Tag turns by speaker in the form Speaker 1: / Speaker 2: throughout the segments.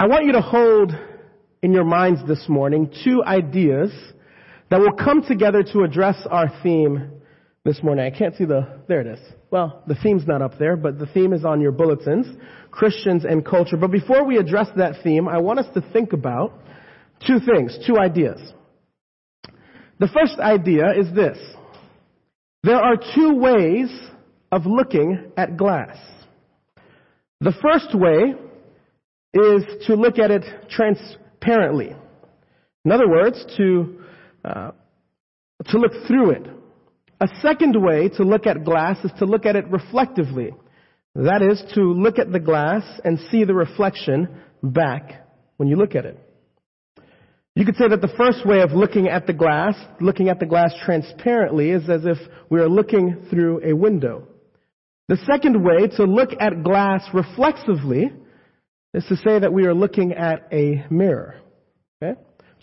Speaker 1: I want you to hold in your minds this morning two ideas that will come together to address our theme this morning. I can't see the, there it is. Well, the theme's not up there, but the theme is on your bulletins, Christians and culture. But before we address that theme, I want us to think about two things, two ideas. The first idea is this. There are two ways of looking at glass. The first way is to look at it transparently. In other words, to, uh, to look through it. A second way to look at glass is to look at it reflectively. That is to look at the glass and see the reflection back when you look at it. You could say that the first way of looking at the glass, looking at the glass transparently, is as if we are looking through a window. The second way to look at glass reflexively is to say that we are looking at a mirror. Okay?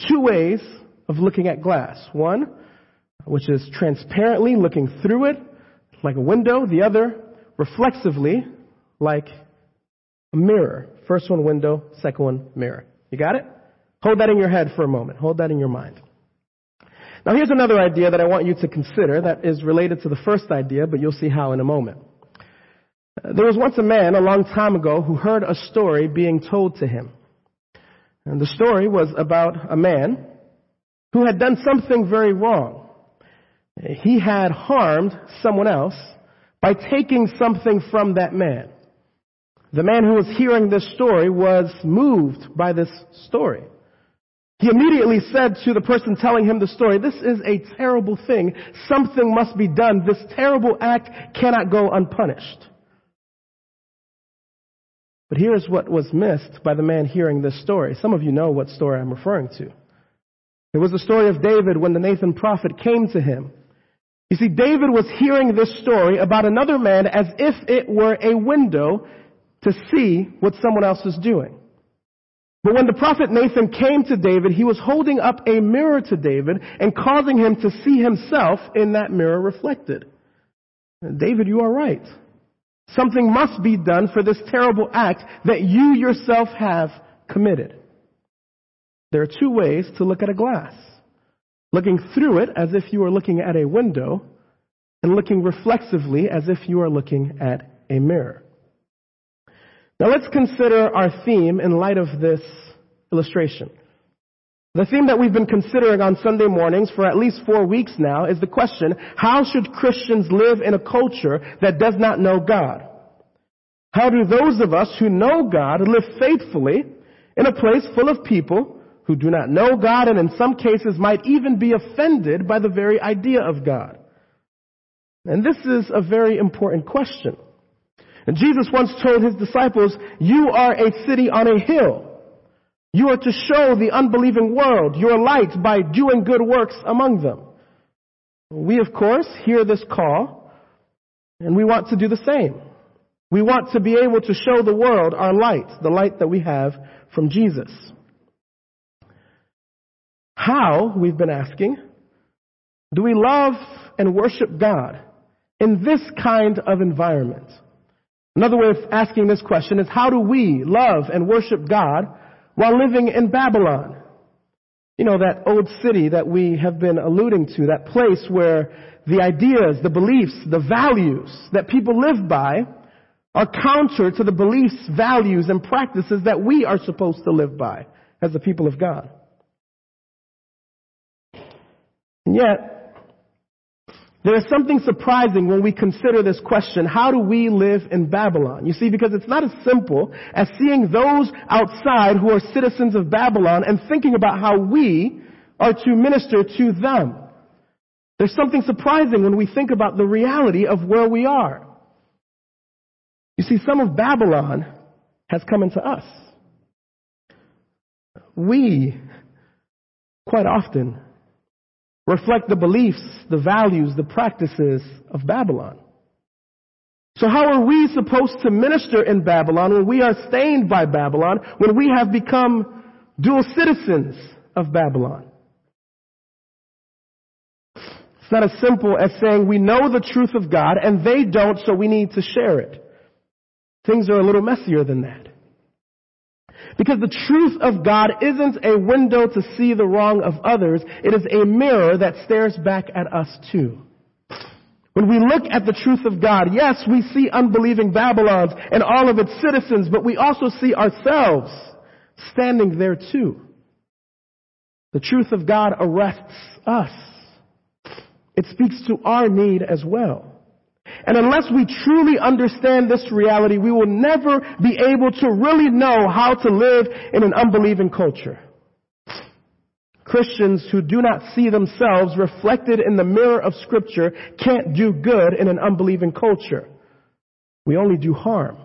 Speaker 1: Two ways of looking at glass. One, which is transparently looking through it like a window. The other, reflexively like a mirror. First one window, second one mirror. You got it? Hold that in your head for a moment. Hold that in your mind. Now here's another idea that I want you to consider that is related to the first idea, but you'll see how in a moment. Uh, there was once a man a long time ago who heard a story being told to him. And the story was about a man who had done something very wrong. He had harmed someone else by taking something from that man. The man who was hearing this story was moved by this story. He immediately said to the person telling him the story, this is a terrible thing. Something must be done. This terrible act cannot go unpunished. But here's what was missed by the man hearing this story. Some of you know what story I'm referring to. It was the story of David when the Nathan prophet came to him. You see, David was hearing this story about another man as if it were a window to see what someone else was doing. But when the prophet Nathan came to David, he was holding up a mirror to David and causing him to see himself in that mirror reflected. David, you are right. Something must be done for this terrible act that you yourself have committed. There are two ways to look at a glass. Looking through it as if you are looking at a window, and looking reflexively as if you are looking at a mirror. Now let's consider our theme in light of this illustration. The theme that we've been considering on Sunday mornings for at least four weeks now is the question, how should Christians live in a culture that does not know God? How do those of us who know God live faithfully in a place full of people who do not know God and in some cases might even be offended by the very idea of God? And this is a very important question. And Jesus once told his disciples, you are a city on a hill. You are to show the unbelieving world your light by doing good works among them. We, of course, hear this call, and we want to do the same. We want to be able to show the world our light, the light that we have from Jesus. How, we've been asking, do we love and worship God in this kind of environment? Another way of asking this question is how do we love and worship God while living in Babylon? You know, that old city that we have been alluding to, that place where the ideas, the beliefs, the values that people live by are counter to the beliefs, values, and practices that we are supposed to live by as the people of God. And yet, there is something surprising when we consider this question, how do we live in Babylon? You see, because it's not as simple as seeing those outside who are citizens of Babylon and thinking about how we are to minister to them. There's something surprising when we think about the reality of where we are. You see, some of Babylon has come into us. We, quite often, reflect the beliefs, the values, the practices of Babylon. So how are we supposed to minister in Babylon when we are stained by Babylon, when we have become dual citizens of Babylon? It's not as simple as saying we know the truth of God and they don't, so we need to share it. Things are a little messier than that. Because the truth of God isn't a window to see the wrong of others. It is a mirror that stares back at us too. When we look at the truth of God, yes, we see unbelieving Babylons and all of its citizens, but we also see ourselves standing there too. The truth of God arrests us. It speaks to our need as well. And unless we truly understand this reality, we will never be able to really know how to live in an unbelieving culture. Christians who do not see themselves reflected in the mirror of scripture can't do good in an unbelieving culture. We only do harm.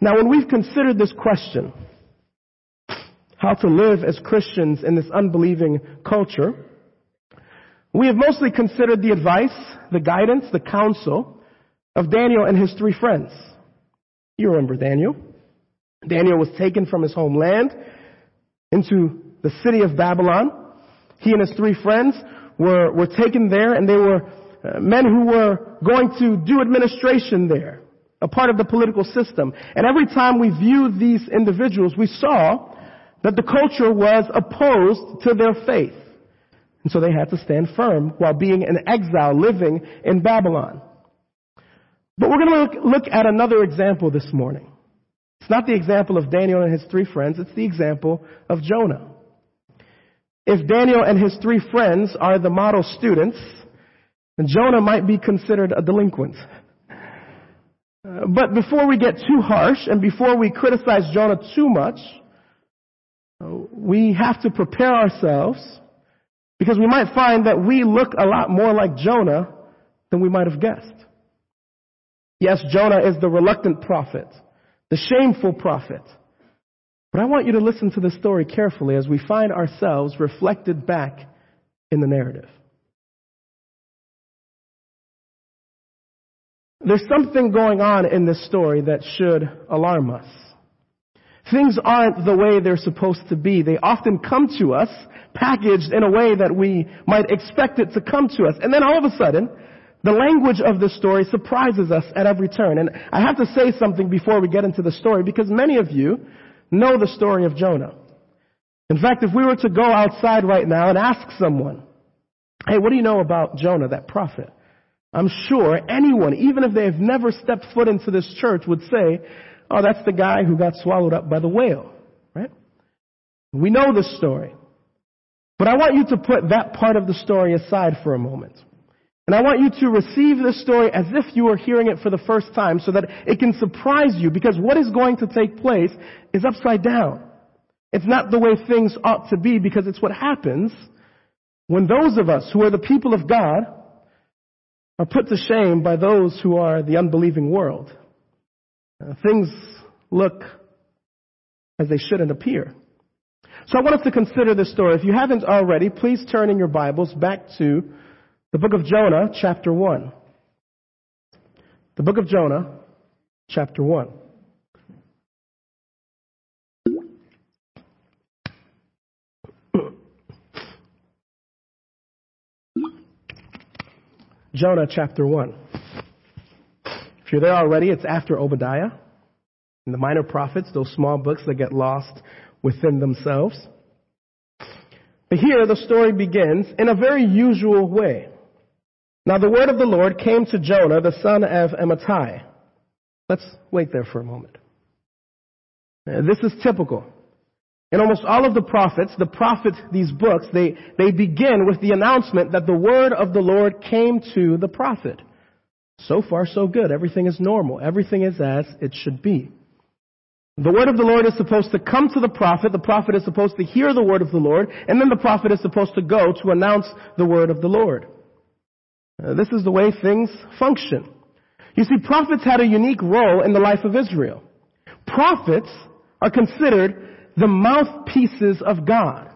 Speaker 1: Now when we've considered this question, how to live as Christians in this unbelieving culture, we have mostly considered the advice, the guidance, the counsel of Daniel and his three friends. You remember Daniel. Daniel was taken from his homeland into the city of Babylon. He and his three friends were, were taken there and they were uh, men who were going to do administration there, a part of the political system. And every time we viewed these individuals, we saw that the culture was opposed to their faith. And so they had to stand firm while being in exile living in Babylon. But we're going to look, at another example this morning. It's not the example of Daniel and his three friends, it's the example of Jonah. If Daniel and his three friends are the model students, then Jonah might be considered a delinquent. But before we get too harsh and before we criticize Jonah too much, we have to prepare ourselves because we might find that we look a lot more like Jonah than we might have guessed. Yes, Jonah is the reluctant prophet, the shameful prophet. But I want you to listen to the story carefully as we find ourselves reflected back in the narrative. There's something going on in this story that should alarm us. Things aren't the way they're supposed to be. They often come to us packaged in a way that we might expect it to come to us. And then all of a sudden, the language of the story surprises us at every turn. And I have to say something before we get into the story because many of you know the story of Jonah. In fact, if we were to go outside right now and ask someone, hey, what do you know about Jonah, that prophet? I'm sure anyone, even if they've never stepped foot into this church, would say, oh, that's the guy who got swallowed up by the whale, right? We know the story. But I want you to put that part of the story aside for a moment. And I want you to receive this story as if you are hearing it for the first time so that it can surprise you because what is going to take place is upside down. It's not the way things ought to be because it's what happens when those of us who are the people of God are put to shame by those who are the unbelieving world. Uh, things look as they shouldn't appear. So I want us to consider this story. If you haven't already, please turn in your Bibles back to the book of Jonah, chapter 1. The book of Jonah, chapter 1. Jonah chapter 1. If you're there already, it's after Obadiah and the minor prophets, those small books that get lost within themselves. But here the story begins in a very usual way. Now the word of the Lord came to Jonah, the son of Amittai. Let's wait there for a moment. Uh, this is typical. In almost all of the prophets, the prophets, these books, they, they begin with the announcement that the word of the Lord came to the prophet. So far, so good. Everything is normal. Everything is as it should be. The word of the Lord is supposed to come to the prophet. The prophet is supposed to hear the word of the Lord. And then the prophet is supposed to go to announce the word of the Lord. Uh, this is the way things function. You see, prophets had a unique role in the life of Israel. Prophets are considered the mouthpieces of God.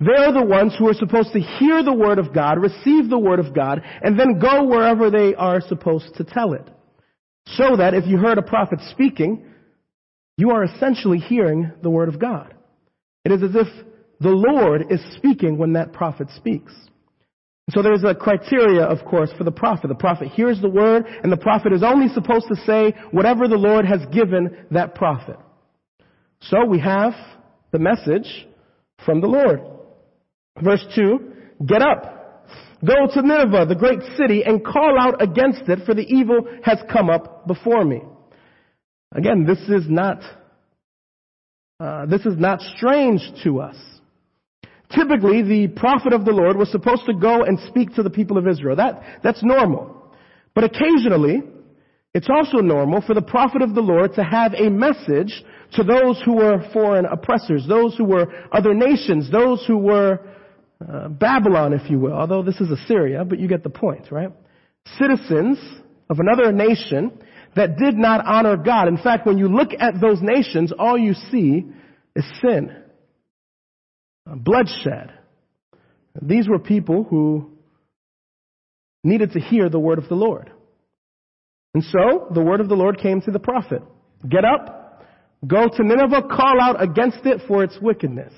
Speaker 1: They are the ones who are supposed to hear the word of God, receive the word of God, and then go wherever they are supposed to tell it. So that if you heard a prophet speaking, you are essentially hearing the word of God. It is as if the Lord is speaking when that prophet speaks. So there's a criteria, of course, for the prophet. The prophet hears the word, and the prophet is only supposed to say whatever the Lord has given that prophet. So we have the message from the Lord. Verse 2, get up, go to Nineveh, the great city, and call out against it, for the evil has come up before me. Again, this is not, uh, this is not strange to us. Typically, the prophet of the Lord was supposed to go and speak to the people of Israel. That, that's normal. But occasionally, it's also normal for the prophet of the Lord to have a message to those who were foreign oppressors, those who were other nations, those who were uh, Babylon, if you will, although this is Assyria, but you get the point, right? Citizens of another nation that did not honor God. In fact, when you look at those nations, all you see is sin, uh, bloodshed. These were people who needed to hear the word of the Lord. And so the word of the Lord came to the prophet. Get up, go to Nineveh, call out against it for its wickedness.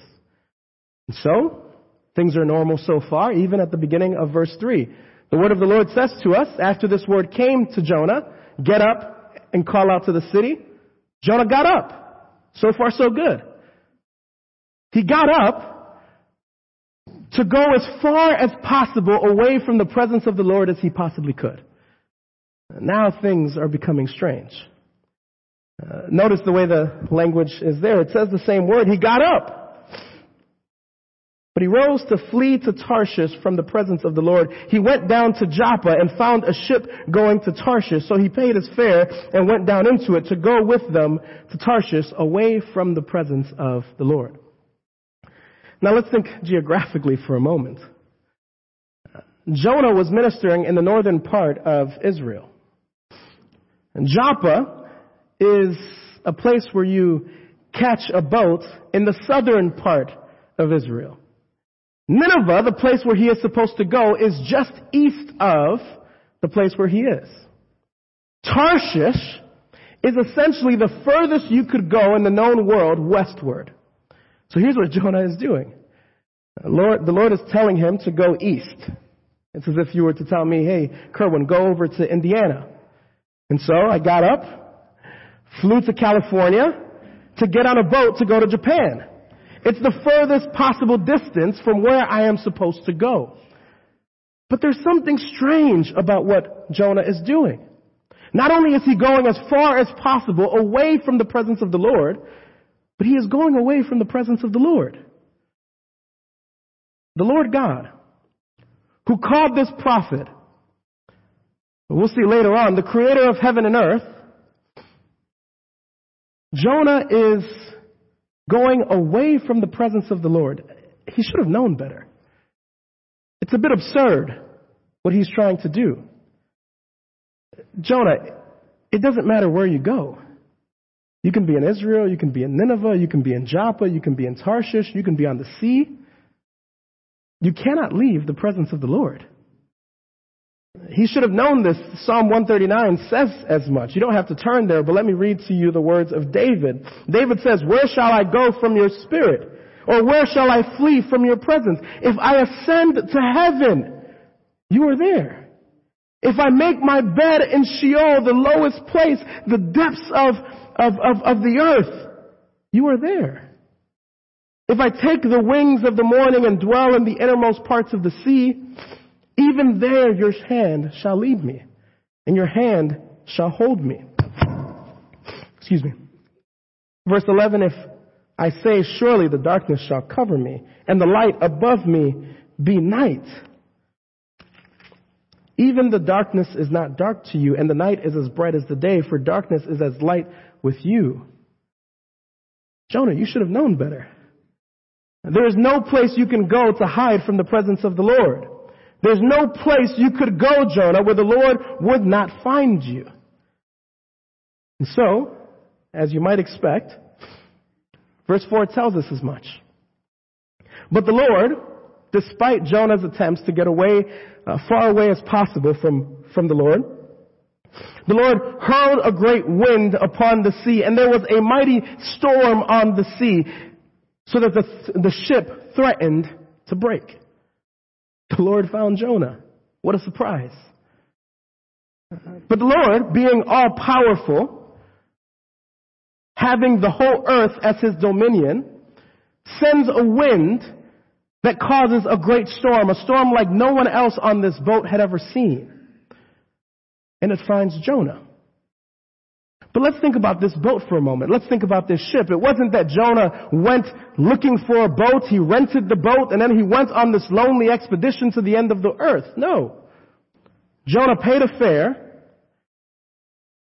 Speaker 1: And so, things are normal so far, even at the beginning of verse 3. The word of the Lord says to us, after this word came to Jonah, get up and call out to the city. Jonah got up. So far so good. He got up to go as far as possible away from the presence of the Lord as he possibly could. Now things are becoming strange. Uh, notice the way the language is there. It says the same word. He got up. But he rose to flee to Tarshish from the presence of the Lord. He went down to Joppa and found a ship going to Tarshish. So he paid his fare and went down into it to go with them to Tarshish away from the presence of the Lord. Now let's think geographically for a moment. Jonah was ministering in the northern part of Israel. And Joppa is a place where you catch a boat in the southern part of Israel. Nineveh, the place where he is supposed to go, is just east of the place where he is. Tarshish is essentially the furthest you could go in the known world westward. So here's what Jonah is doing. The Lord, the Lord is telling him to go east. It's as if you were to tell me, hey, Kerwin, go over to Indiana. And so I got up, flew to California to get on a boat to go to Japan. It's the furthest possible distance from where I am supposed to go. But there's something strange about what Jonah is doing. Not only is he going as far as possible away from the presence of the Lord, but he is going away from the presence of the Lord. The Lord God, who called this prophet We'll see later on, the creator of heaven and earth, Jonah is going away from the presence of the Lord. He should have known better. It's a bit absurd what he's trying to do. Jonah, it doesn't matter where you go. You can be in Israel, you can be in Nineveh, you can be in Joppa, you can be in Tarshish, you can be on the sea. You cannot leave the presence of the Lord. He should have known this. Psalm 139 says as much. You don't have to turn there, but let me read to you the words of David. David says, Where shall I go from your spirit? Or where shall I flee from your presence? If I ascend to heaven, you are there. If I make my bed in Sheol, the lowest place, the depths of, of, of, of the earth, you are there. If I take the wings of the morning and dwell in the innermost parts of the sea, even there your hand shall lead me, and your hand shall hold me. Excuse me. Verse 11, if I say, surely the darkness shall cover me, and the light above me be night. Even the darkness is not dark to you, and the night is as bright as the day, for darkness is as light with you. Jonah, you should have known better. There is no place you can go to hide from the presence of the Lord. There's no place you could go, Jonah, where the Lord would not find you. And so, as you might expect, verse 4 tells us as much. But the Lord, despite Jonah's attempts to get away, uh, far away as possible from, from the Lord, the Lord hurled a great wind upon the sea, and there was a mighty storm on the sea, so that the, the ship threatened to break. The Lord found Jonah. What a surprise. But the Lord, being all powerful, having the whole earth as his dominion, sends a wind that causes a great storm, a storm like no one else on this boat had ever seen. And it finds Jonah. But let's think about this boat for a moment. Let's think about this ship. It wasn't that Jonah went looking for a boat, he rented the boat, and then he went on this lonely expedition to the end of the earth. No. Jonah paid a fare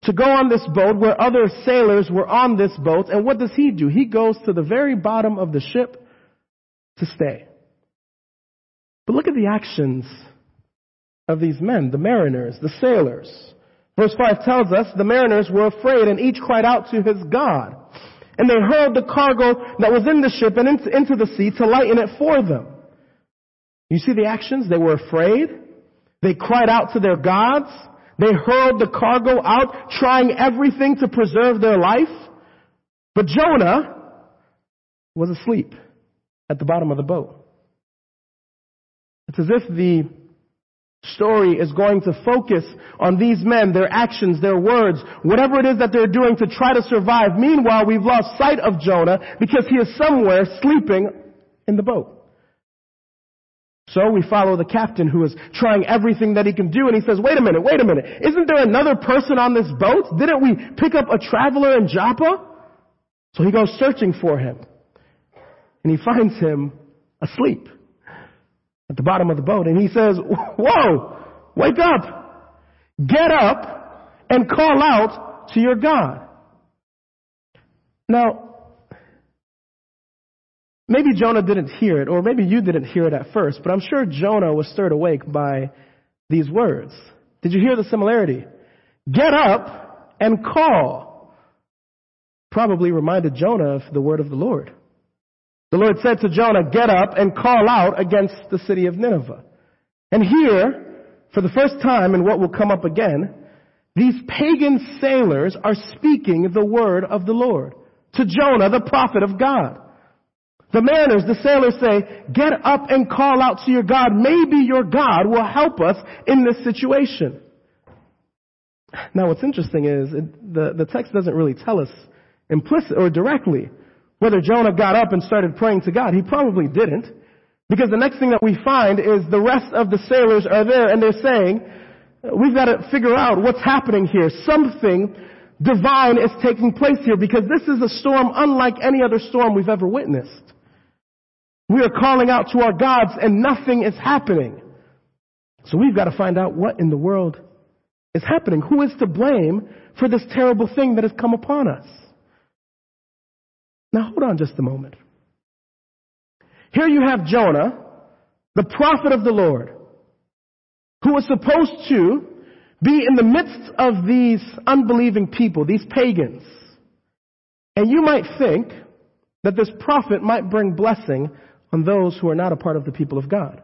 Speaker 1: to go on this boat where other sailors were on this boat, and what does he do? He goes to the very bottom of the ship to stay. But look at the actions of these men, the mariners, the sailors. Verse 5 tells us the mariners were afraid and each cried out to his God. And they hurled the cargo that was in the ship and into, into the sea to lighten it for them. You see the actions? They were afraid. They cried out to their gods. They hurled the cargo out, trying everything to preserve their life. But Jonah was asleep at the bottom of the boat. It's as if the story is going to focus on these men, their actions, their words, whatever it is that they're doing to try to survive. Meanwhile, we've lost sight of Jonah because he is somewhere sleeping in the boat. So we follow the captain who is trying everything that he can do and he says, wait a minute, wait a minute. Isn't there another person on this boat? Didn't we pick up a traveler in Joppa? So he goes searching for him and he finds him asleep at the bottom of the boat and he says, whoa, wake up, get up and call out to your God. Now, maybe Jonah didn't hear it or maybe you didn't hear it at first, but I'm sure Jonah was stirred awake by these words. Did you hear the similarity? Get up and call. Probably reminded Jonah of the word of the Lord. The Lord said to Jonah, get up and call out against the city of Nineveh. And here, for the first time in what will come up again, these pagan sailors are speaking the word of the Lord to Jonah, the prophet of God. The mariners, the sailors say, get up and call out to your God. Maybe your God will help us in this situation. Now what's interesting is it, the, the text doesn't really tell us implicit or directly whether Jonah got up and started praying to God. He probably didn't. Because the next thing that we find is the rest of the sailors are there and they're saying, we've got to figure out what's happening here. Something divine is taking place here because this is a storm unlike any other storm we've ever witnessed. We are calling out to our gods and nothing is happening. So we've got to find out what in the world is happening. Who is to blame for this terrible thing that has come upon us? Now hold on just a moment. Here you have Jonah, the prophet of the Lord, who was supposed to be in the midst of these unbelieving people, these pagans. And you might think that this prophet might bring blessing on those who are not a part of the people of God.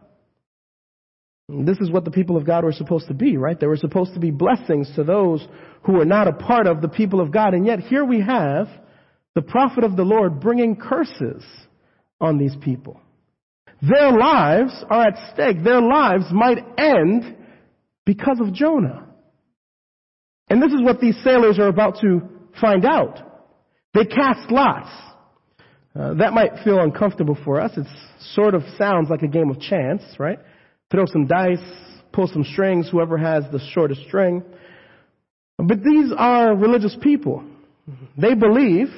Speaker 1: This is what the people of God were supposed to be, right? They were supposed to be blessings to those who were not a part of the people of God. And yet here we have the prophet of the Lord bringing curses on these people. Their lives are at stake. Their lives might end because of Jonah. And this is what these sailors are about to find out. They cast lots. Uh, that might feel uncomfortable for us. It sort of sounds like a game of chance, right? Throw some dice, pull some strings, whoever has the shortest string. But these are religious people. They believe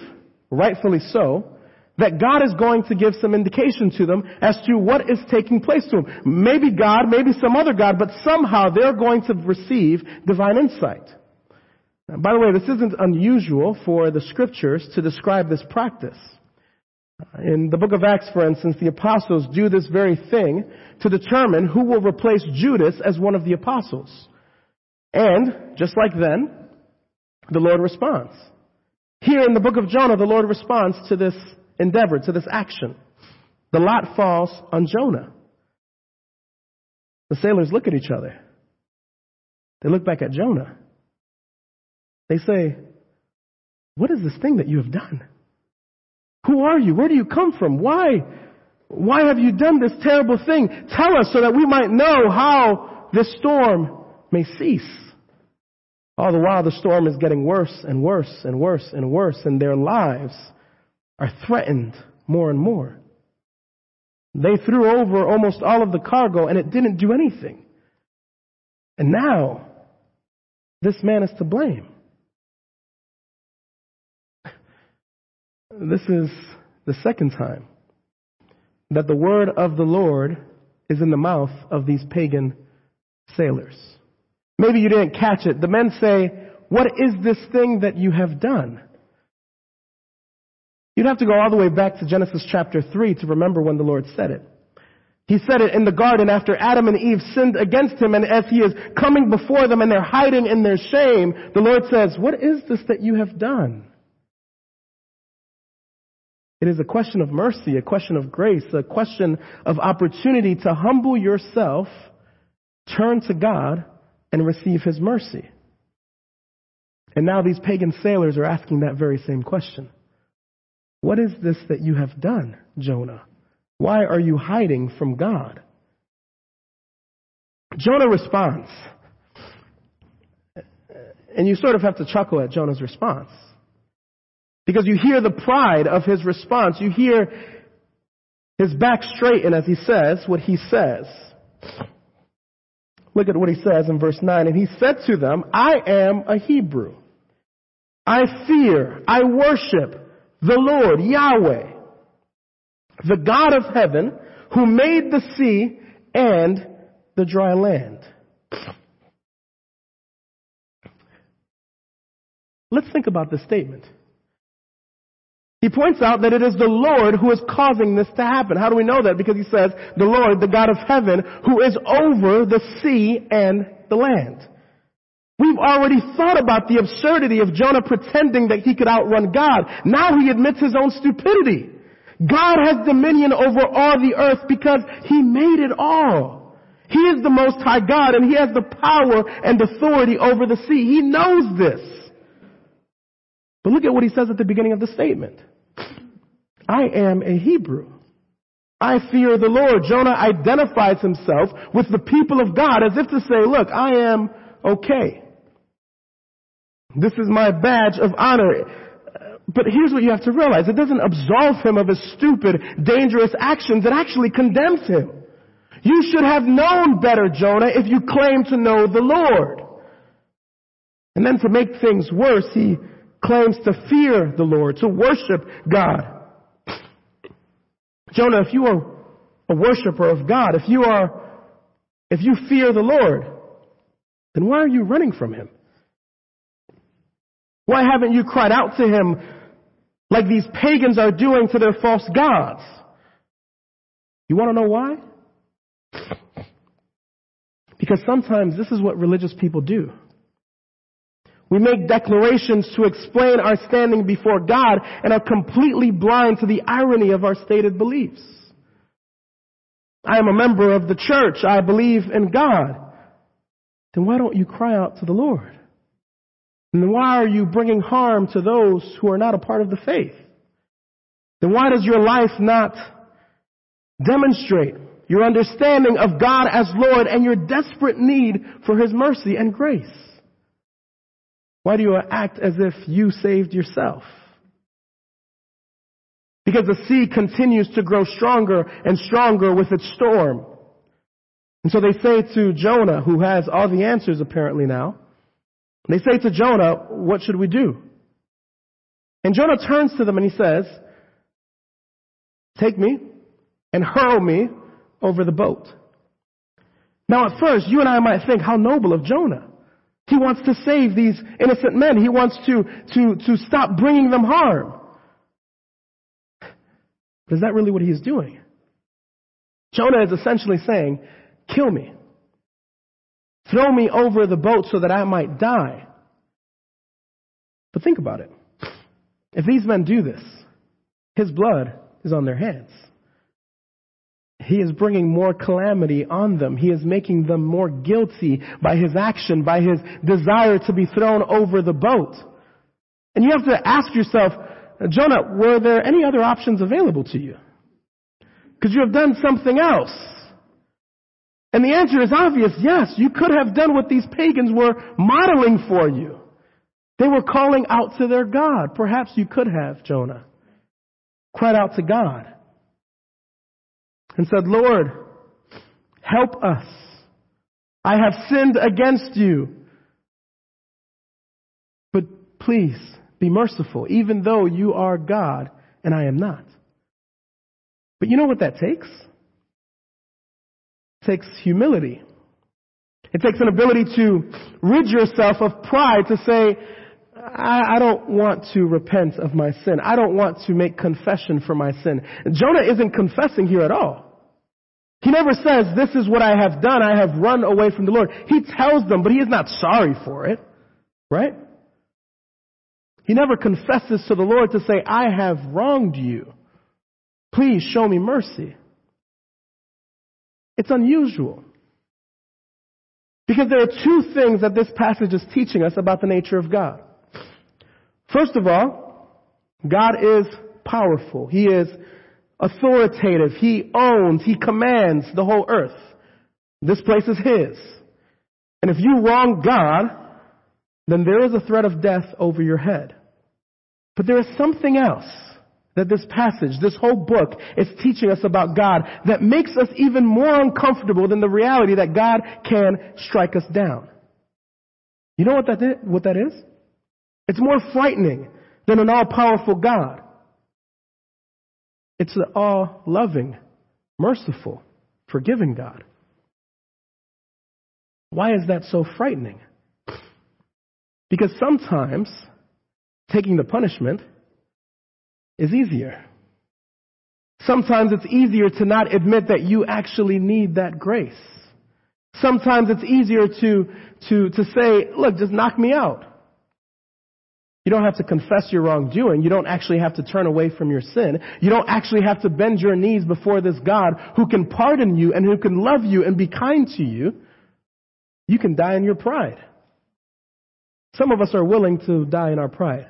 Speaker 1: rightfully so, that God is going to give some indication to them as to what is taking place to them. Maybe God, maybe some other God, but somehow they're going to receive divine insight. Now, by the way, this isn't unusual for the scriptures to describe this practice. In the book of Acts, for instance, the apostles do this very thing to determine who will replace Judas as one of the apostles. And, just like then, the Lord responds. Here in the book of Jonah, the Lord responds to this endeavor, to this action. The lot falls on Jonah. The sailors look at each other. They look back at Jonah. They say, What is this thing that you have done? Who are you? Where do you come from? Why? Why have you done this terrible thing? Tell us so that we might know how this storm may cease. All the while, the storm is getting worse and worse and worse and worse, and their lives are threatened more and more. They threw over almost all of the cargo, and it didn't do anything. And now, this man is to blame. This is the second time that the word of the Lord is in the mouth of these pagan sailors. Maybe you didn't catch it. The men say, What is this thing that you have done? You'd have to go all the way back to Genesis chapter 3 to remember when the Lord said it. He said it in the garden after Adam and Eve sinned against him, and as he is coming before them and they're hiding in their shame, the Lord says, What is this that you have done? It is a question of mercy, a question of grace, a question of opportunity to humble yourself, turn to God, and receive His mercy. And now these pagan sailors are asking that very same question. What is this that you have done, Jonah? Why are you hiding from God? Jonah responds. And you sort of have to chuckle at Jonah's response. Because you hear the pride of his response. You hear his back straighten as he says what he says. Look at what he says in verse 9. And he said to them, I am a Hebrew. I fear, I worship the Lord, Yahweh the God of heaven, who made the sea and the dry land. Let's think about this statement. He points out that it is the Lord who is causing this to happen. How do we know that? Because he says, the Lord, the God of heaven, who is over the sea and the land. We've already thought about the absurdity of Jonah pretending that he could outrun God. Now he admits his own stupidity. God has dominion over all the earth because He made it all. He is the most high God and He has the power and authority over the sea. He knows this. But look at what He says at the beginning of the statement. I am a Hebrew. I fear the Lord. Jonah identifies himself with the people of God as if to say, look, I am okay. This is my badge of honor. But here's what you have to realize. It doesn't absolve him of his stupid, dangerous actions. It actually condemns him. You should have known better, Jonah, if you claim to know the Lord. And then to make things worse, he claims to fear the Lord, to worship God. Jonah, if you are a worshiper of God, if you are, if you fear the Lord, then why are you running from him? Why haven't you cried out to him like these pagans are doing to their false gods. You want to know why? Because sometimes this is what religious people do. We make declarations to explain our standing before God and are completely blind to the irony of our stated beliefs. I am a member of the church. I believe in God. Then why don't you cry out to the Lord? then why are you bringing harm to those who are not a part of the faith? Then why does your life not demonstrate your understanding of God as Lord and your desperate need for His mercy and grace? Why do you act as if you saved yourself? Because the sea continues to grow stronger and stronger with its storm. And so they say to Jonah, who has all the answers apparently now, they say to Jonah, What should we do? And Jonah turns to them and he says, Take me and hurl me over the boat. Now, at first, you and I might think, How noble of Jonah. He wants to save these innocent men. He wants to, to, to stop bringing them harm. But is that really what he's doing? Jonah is essentially saying, Kill me. Throw me over the boat so that I might die. But think about it. If these men do this, his blood is on their hands. He is bringing more calamity on them. He is making them more guilty by his action, by his desire to be thrown over the boat. And you have to ask yourself, Jonah, were there any other options available to you? Could you have done something else? And the answer is obvious. Yes, you could have done what these pagans were modeling for you. They were calling out to their God. Perhaps you could have, Jonah. Cried out to God and said, Lord, help us. I have sinned against you. But please be merciful, even though you are God and I am not. But you know what that takes? It takes humility. It takes an ability to rid yourself of pride to say, I, I, don't want to repent of my sin. I don't want to make confession for my sin. Jonah isn't confessing here at all. He never says, this is what I have done. I have run away from the Lord. He tells them, but he is not sorry for it. Right? He never confesses to the Lord to say, I have wronged you. Please show me mercy. It's unusual. Because there are two things that this passage is teaching us about the nature of God. First of all, God is powerful. He is authoritative. He owns, He commands the whole earth. This place is His. And if you wrong God, then there is a threat of death over your head. But there is something else that this passage, this whole book is teaching us about God that makes us even more uncomfortable than the reality that God can strike us down. You know what that is? What that is? It's more frightening than an all-powerful God. It's an all-loving, merciful, forgiving God. Why is that so frightening? Because sometimes taking the punishment is easier. Sometimes it's easier to not admit that you actually need that grace. Sometimes it's easier to, to, to say, look, just knock me out. You don't have to confess your wrongdoing. You don't actually have to turn away from your sin. You don't actually have to bend your knees before this God who can pardon you and who can love you and be kind to you. You can die in your pride. Some of us are willing to die in our pride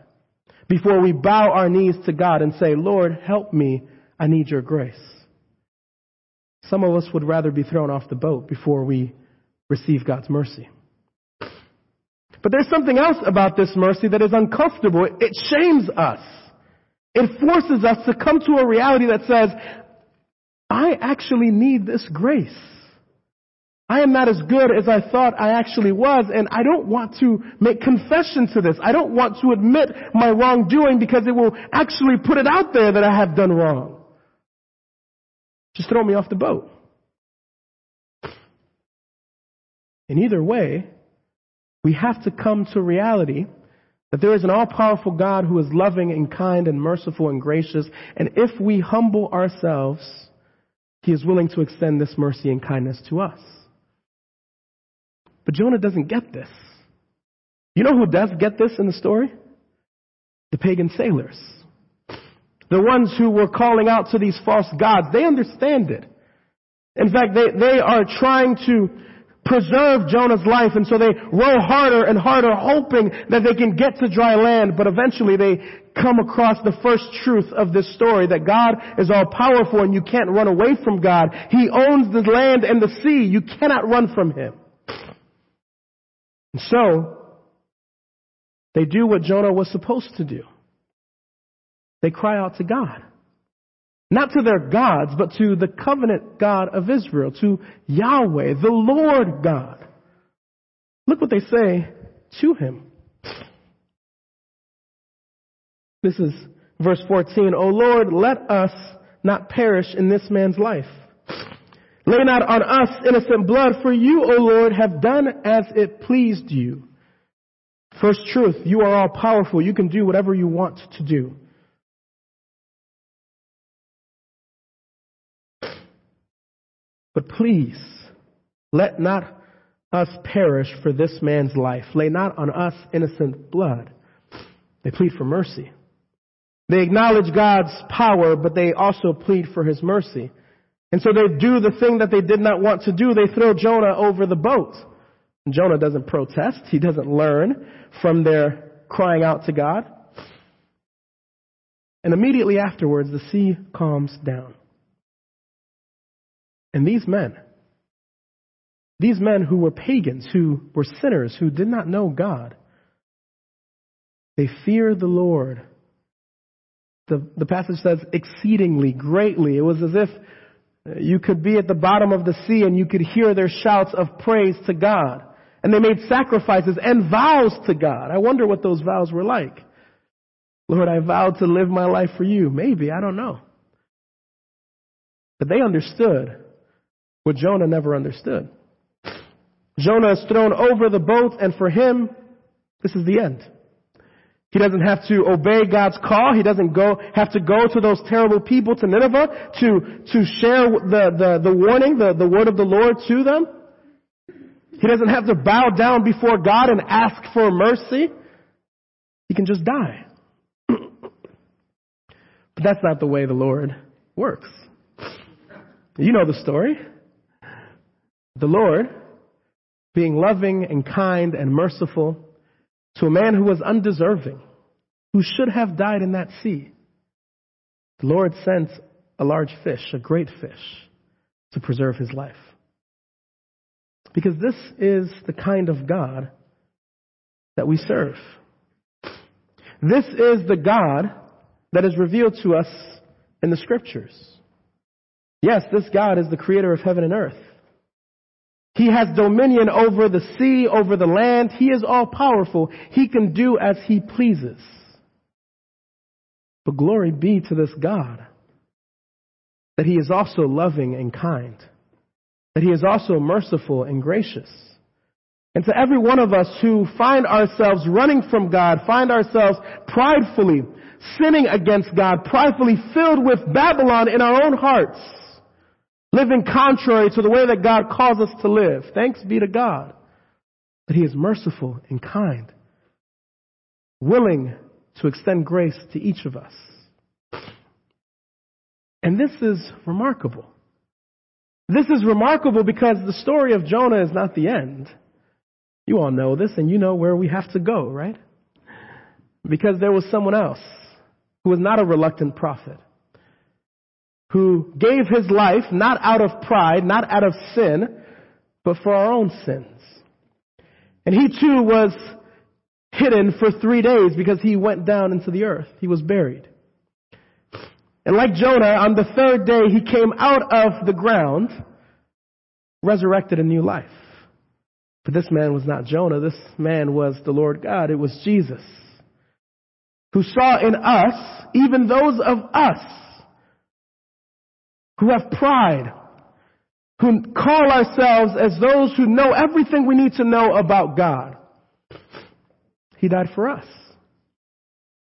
Speaker 1: before we bow our knees to God and say, Lord, help me. I need your grace. Some of us would rather be thrown off the boat before we receive God's mercy. But there's something else about this mercy that is uncomfortable. It shames us. It forces us to come to a reality that says, I actually need this grace. I am not as good as I thought I actually was, and I don't want to make confession to this. I don't want to admit my wrongdoing because it will actually put it out there that I have done wrong. Just throw me off the boat. In either way, we have to come to reality that there is an all-powerful God who is loving and kind and merciful and gracious. And if we humble ourselves, He is willing to extend this mercy and kindness to us. But Jonah doesn't get this. You know who does get this in the story? The pagan sailors. The ones who were calling out to these false gods. They understand it. In fact, they, they are trying to preserve Jonah's life, and so they row harder and harder, hoping that they can get to dry land, but eventually they come across the first truth of this story, that God is all powerful and you can't run away from God. He owns the land and the sea. You cannot run from Him. And so, they do what Jonah was supposed to do. They cry out to God. Not to their gods, but to the covenant God of Israel, to Yahweh, the Lord God. Look what they say to him. This is verse 14. O Lord, let us not perish in this man's life. Lay not on us innocent blood, for you, O Lord, have done as it pleased you. First truth, you are all powerful. You can do whatever you want to do. But please, let not us perish for this man's life. Lay not on us innocent blood. They plead for mercy. They acknowledge God's power, but they also plead for his mercy. And so they do the thing that they did not want to do. They throw Jonah over the boat. And Jonah doesn't protest. He doesn't learn from their crying out to God. And immediately afterwards, the sea calms down. And these men, These men who were pagans, who were sinners, who did not know God, they feared the Lord. The, the passage says exceedingly, greatly. It was as if you could be at the bottom of the sea and you could hear their shouts of praise to God. And they made sacrifices and vows to God. I wonder what those vows were like. Lord, I vowed to live my life for you. Maybe, I don't know. But they understood what Jonah never understood. Jonah is thrown over the boat, and for him, this is the end. He doesn't have to obey God's call. He doesn't go, have to go to those terrible people to Nineveh to, to share the, the, the warning, the, the word of the Lord to them. He doesn't have to bow down before God and ask for mercy. He can just die. but that's not the way the Lord works. You know the story. The Lord, being loving and kind and merciful to a man who was undeserving, who should have died in that sea, the Lord sent a large fish, a great fish, to preserve his life. Because this is the kind of God that we serve. This is the God that is revealed to us in the scriptures. Yes, this God is the creator of heaven and earth. He has dominion over the sea, over the land. He is all powerful. He can do as he pleases. But glory be to this God that he is also loving and kind, that he is also merciful and gracious. And to every one of us who find ourselves running from God, find ourselves pridefully sinning against God, pridefully filled with Babylon in our own hearts, living contrary to the way that God calls us to live. Thanks be to God that He is merciful and kind, willing to extend grace to each of us. And this is remarkable. This is remarkable because the story of Jonah is not the end. You all know this and you know where we have to go, right? Because there was someone else who was not a reluctant prophet who gave his life not out of pride, not out of sin, but for our own sins. And he too was hidden for three days because he went down into the earth. He was buried. And like Jonah, on the third day he came out of the ground, resurrected a new life. But this man was not Jonah. This man was the Lord God. It was Jesus. Who saw in us, even those of us who have pride, who call ourselves as those who know everything we need to know about God. He died for us.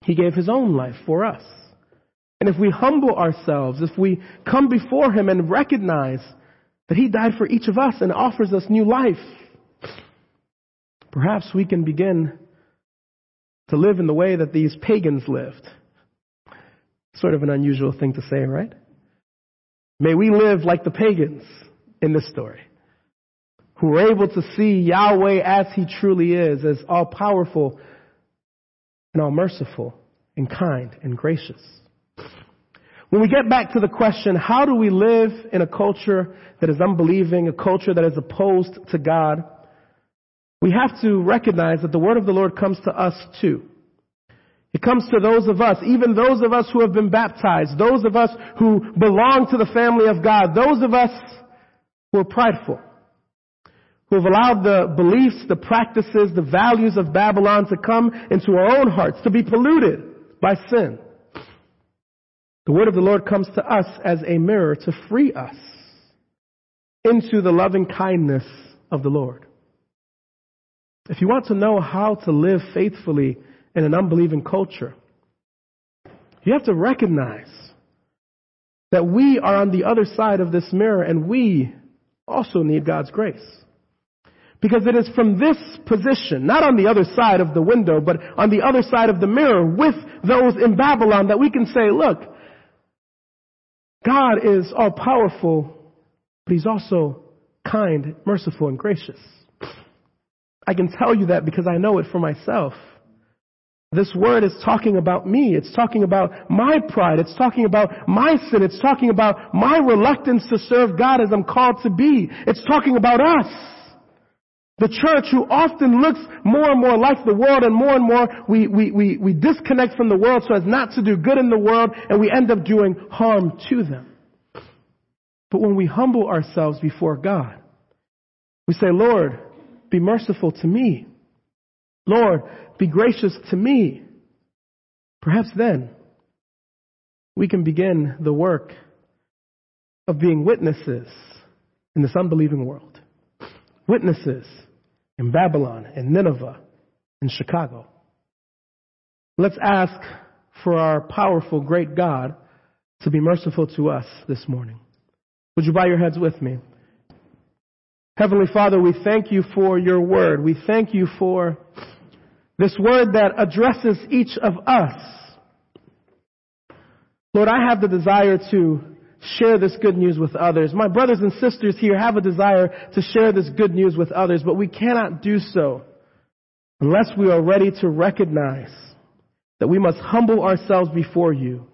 Speaker 1: He gave his own life for us. And if we humble ourselves, if we come before him and recognize that he died for each of us and offers us new life, perhaps we can begin to live in the way that these pagans lived. Sort of an unusual thing to say, right? May we live like the pagans in this story, who were able to see Yahweh as He truly is, as all powerful and all merciful and kind and gracious. When we get back to the question, how do we live in a culture that is unbelieving, a culture that is opposed to God? We have to recognize that the word of the Lord comes to us too. It comes to those of us, even those of us who have been baptized, those of us who belong to the family of God, those of us who are prideful, who have allowed the beliefs, the practices, the values of Babylon to come into our own hearts, to be polluted by sin. The word of the Lord comes to us as a mirror to free us into the loving kindness of the Lord. If you want to know how to live faithfully in an unbelieving culture. You have to recognize that we are on the other side of this mirror and we also need God's grace. Because it is from this position, not on the other side of the window, but on the other side of the mirror with those in Babylon that we can say, look, God is all powerful, but He's also kind, merciful, and gracious. I can tell you that because I know it for myself. This word is talking about me. It's talking about my pride. It's talking about my sin. It's talking about my reluctance to serve God as I'm called to be. It's talking about us. The church who often looks more and more like the world and more and more we, we, we, we disconnect from the world so as not to do good in the world and we end up doing harm to them. But when we humble ourselves before God, we say, Lord, be merciful to me. Lord, be gracious to me. Perhaps then we can begin the work of being witnesses in this unbelieving world. Witnesses in Babylon and Nineveh and Chicago. Let's ask for our powerful, great God to be merciful to us this morning. Would you bow your heads with me? Heavenly Father, we thank you for your word. We thank you for this word that addresses each of us. Lord, I have the desire to share this good news with others. My brothers and sisters here have a desire to share this good news with others, but we cannot do so unless we are ready to recognize that we must humble ourselves before you.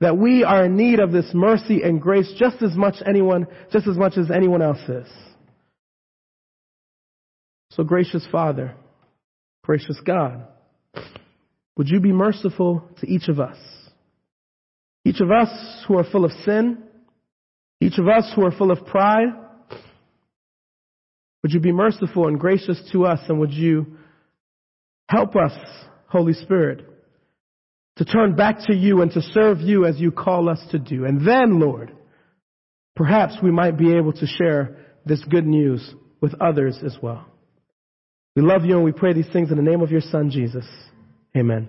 Speaker 1: That we are in need of this mercy and grace just as much anyone, just as much as anyone else is. So gracious Father, gracious God, would you be merciful to each of us? Each of us who are full of sin, each of us who are full of pride, would you be merciful and gracious to us and would you help us, Holy Spirit, to turn back to you and to serve you as you call us to do. And then, Lord, perhaps we might be able to share this good news with others as well. We love you and we pray these things in the name of your Son, Jesus. Amen.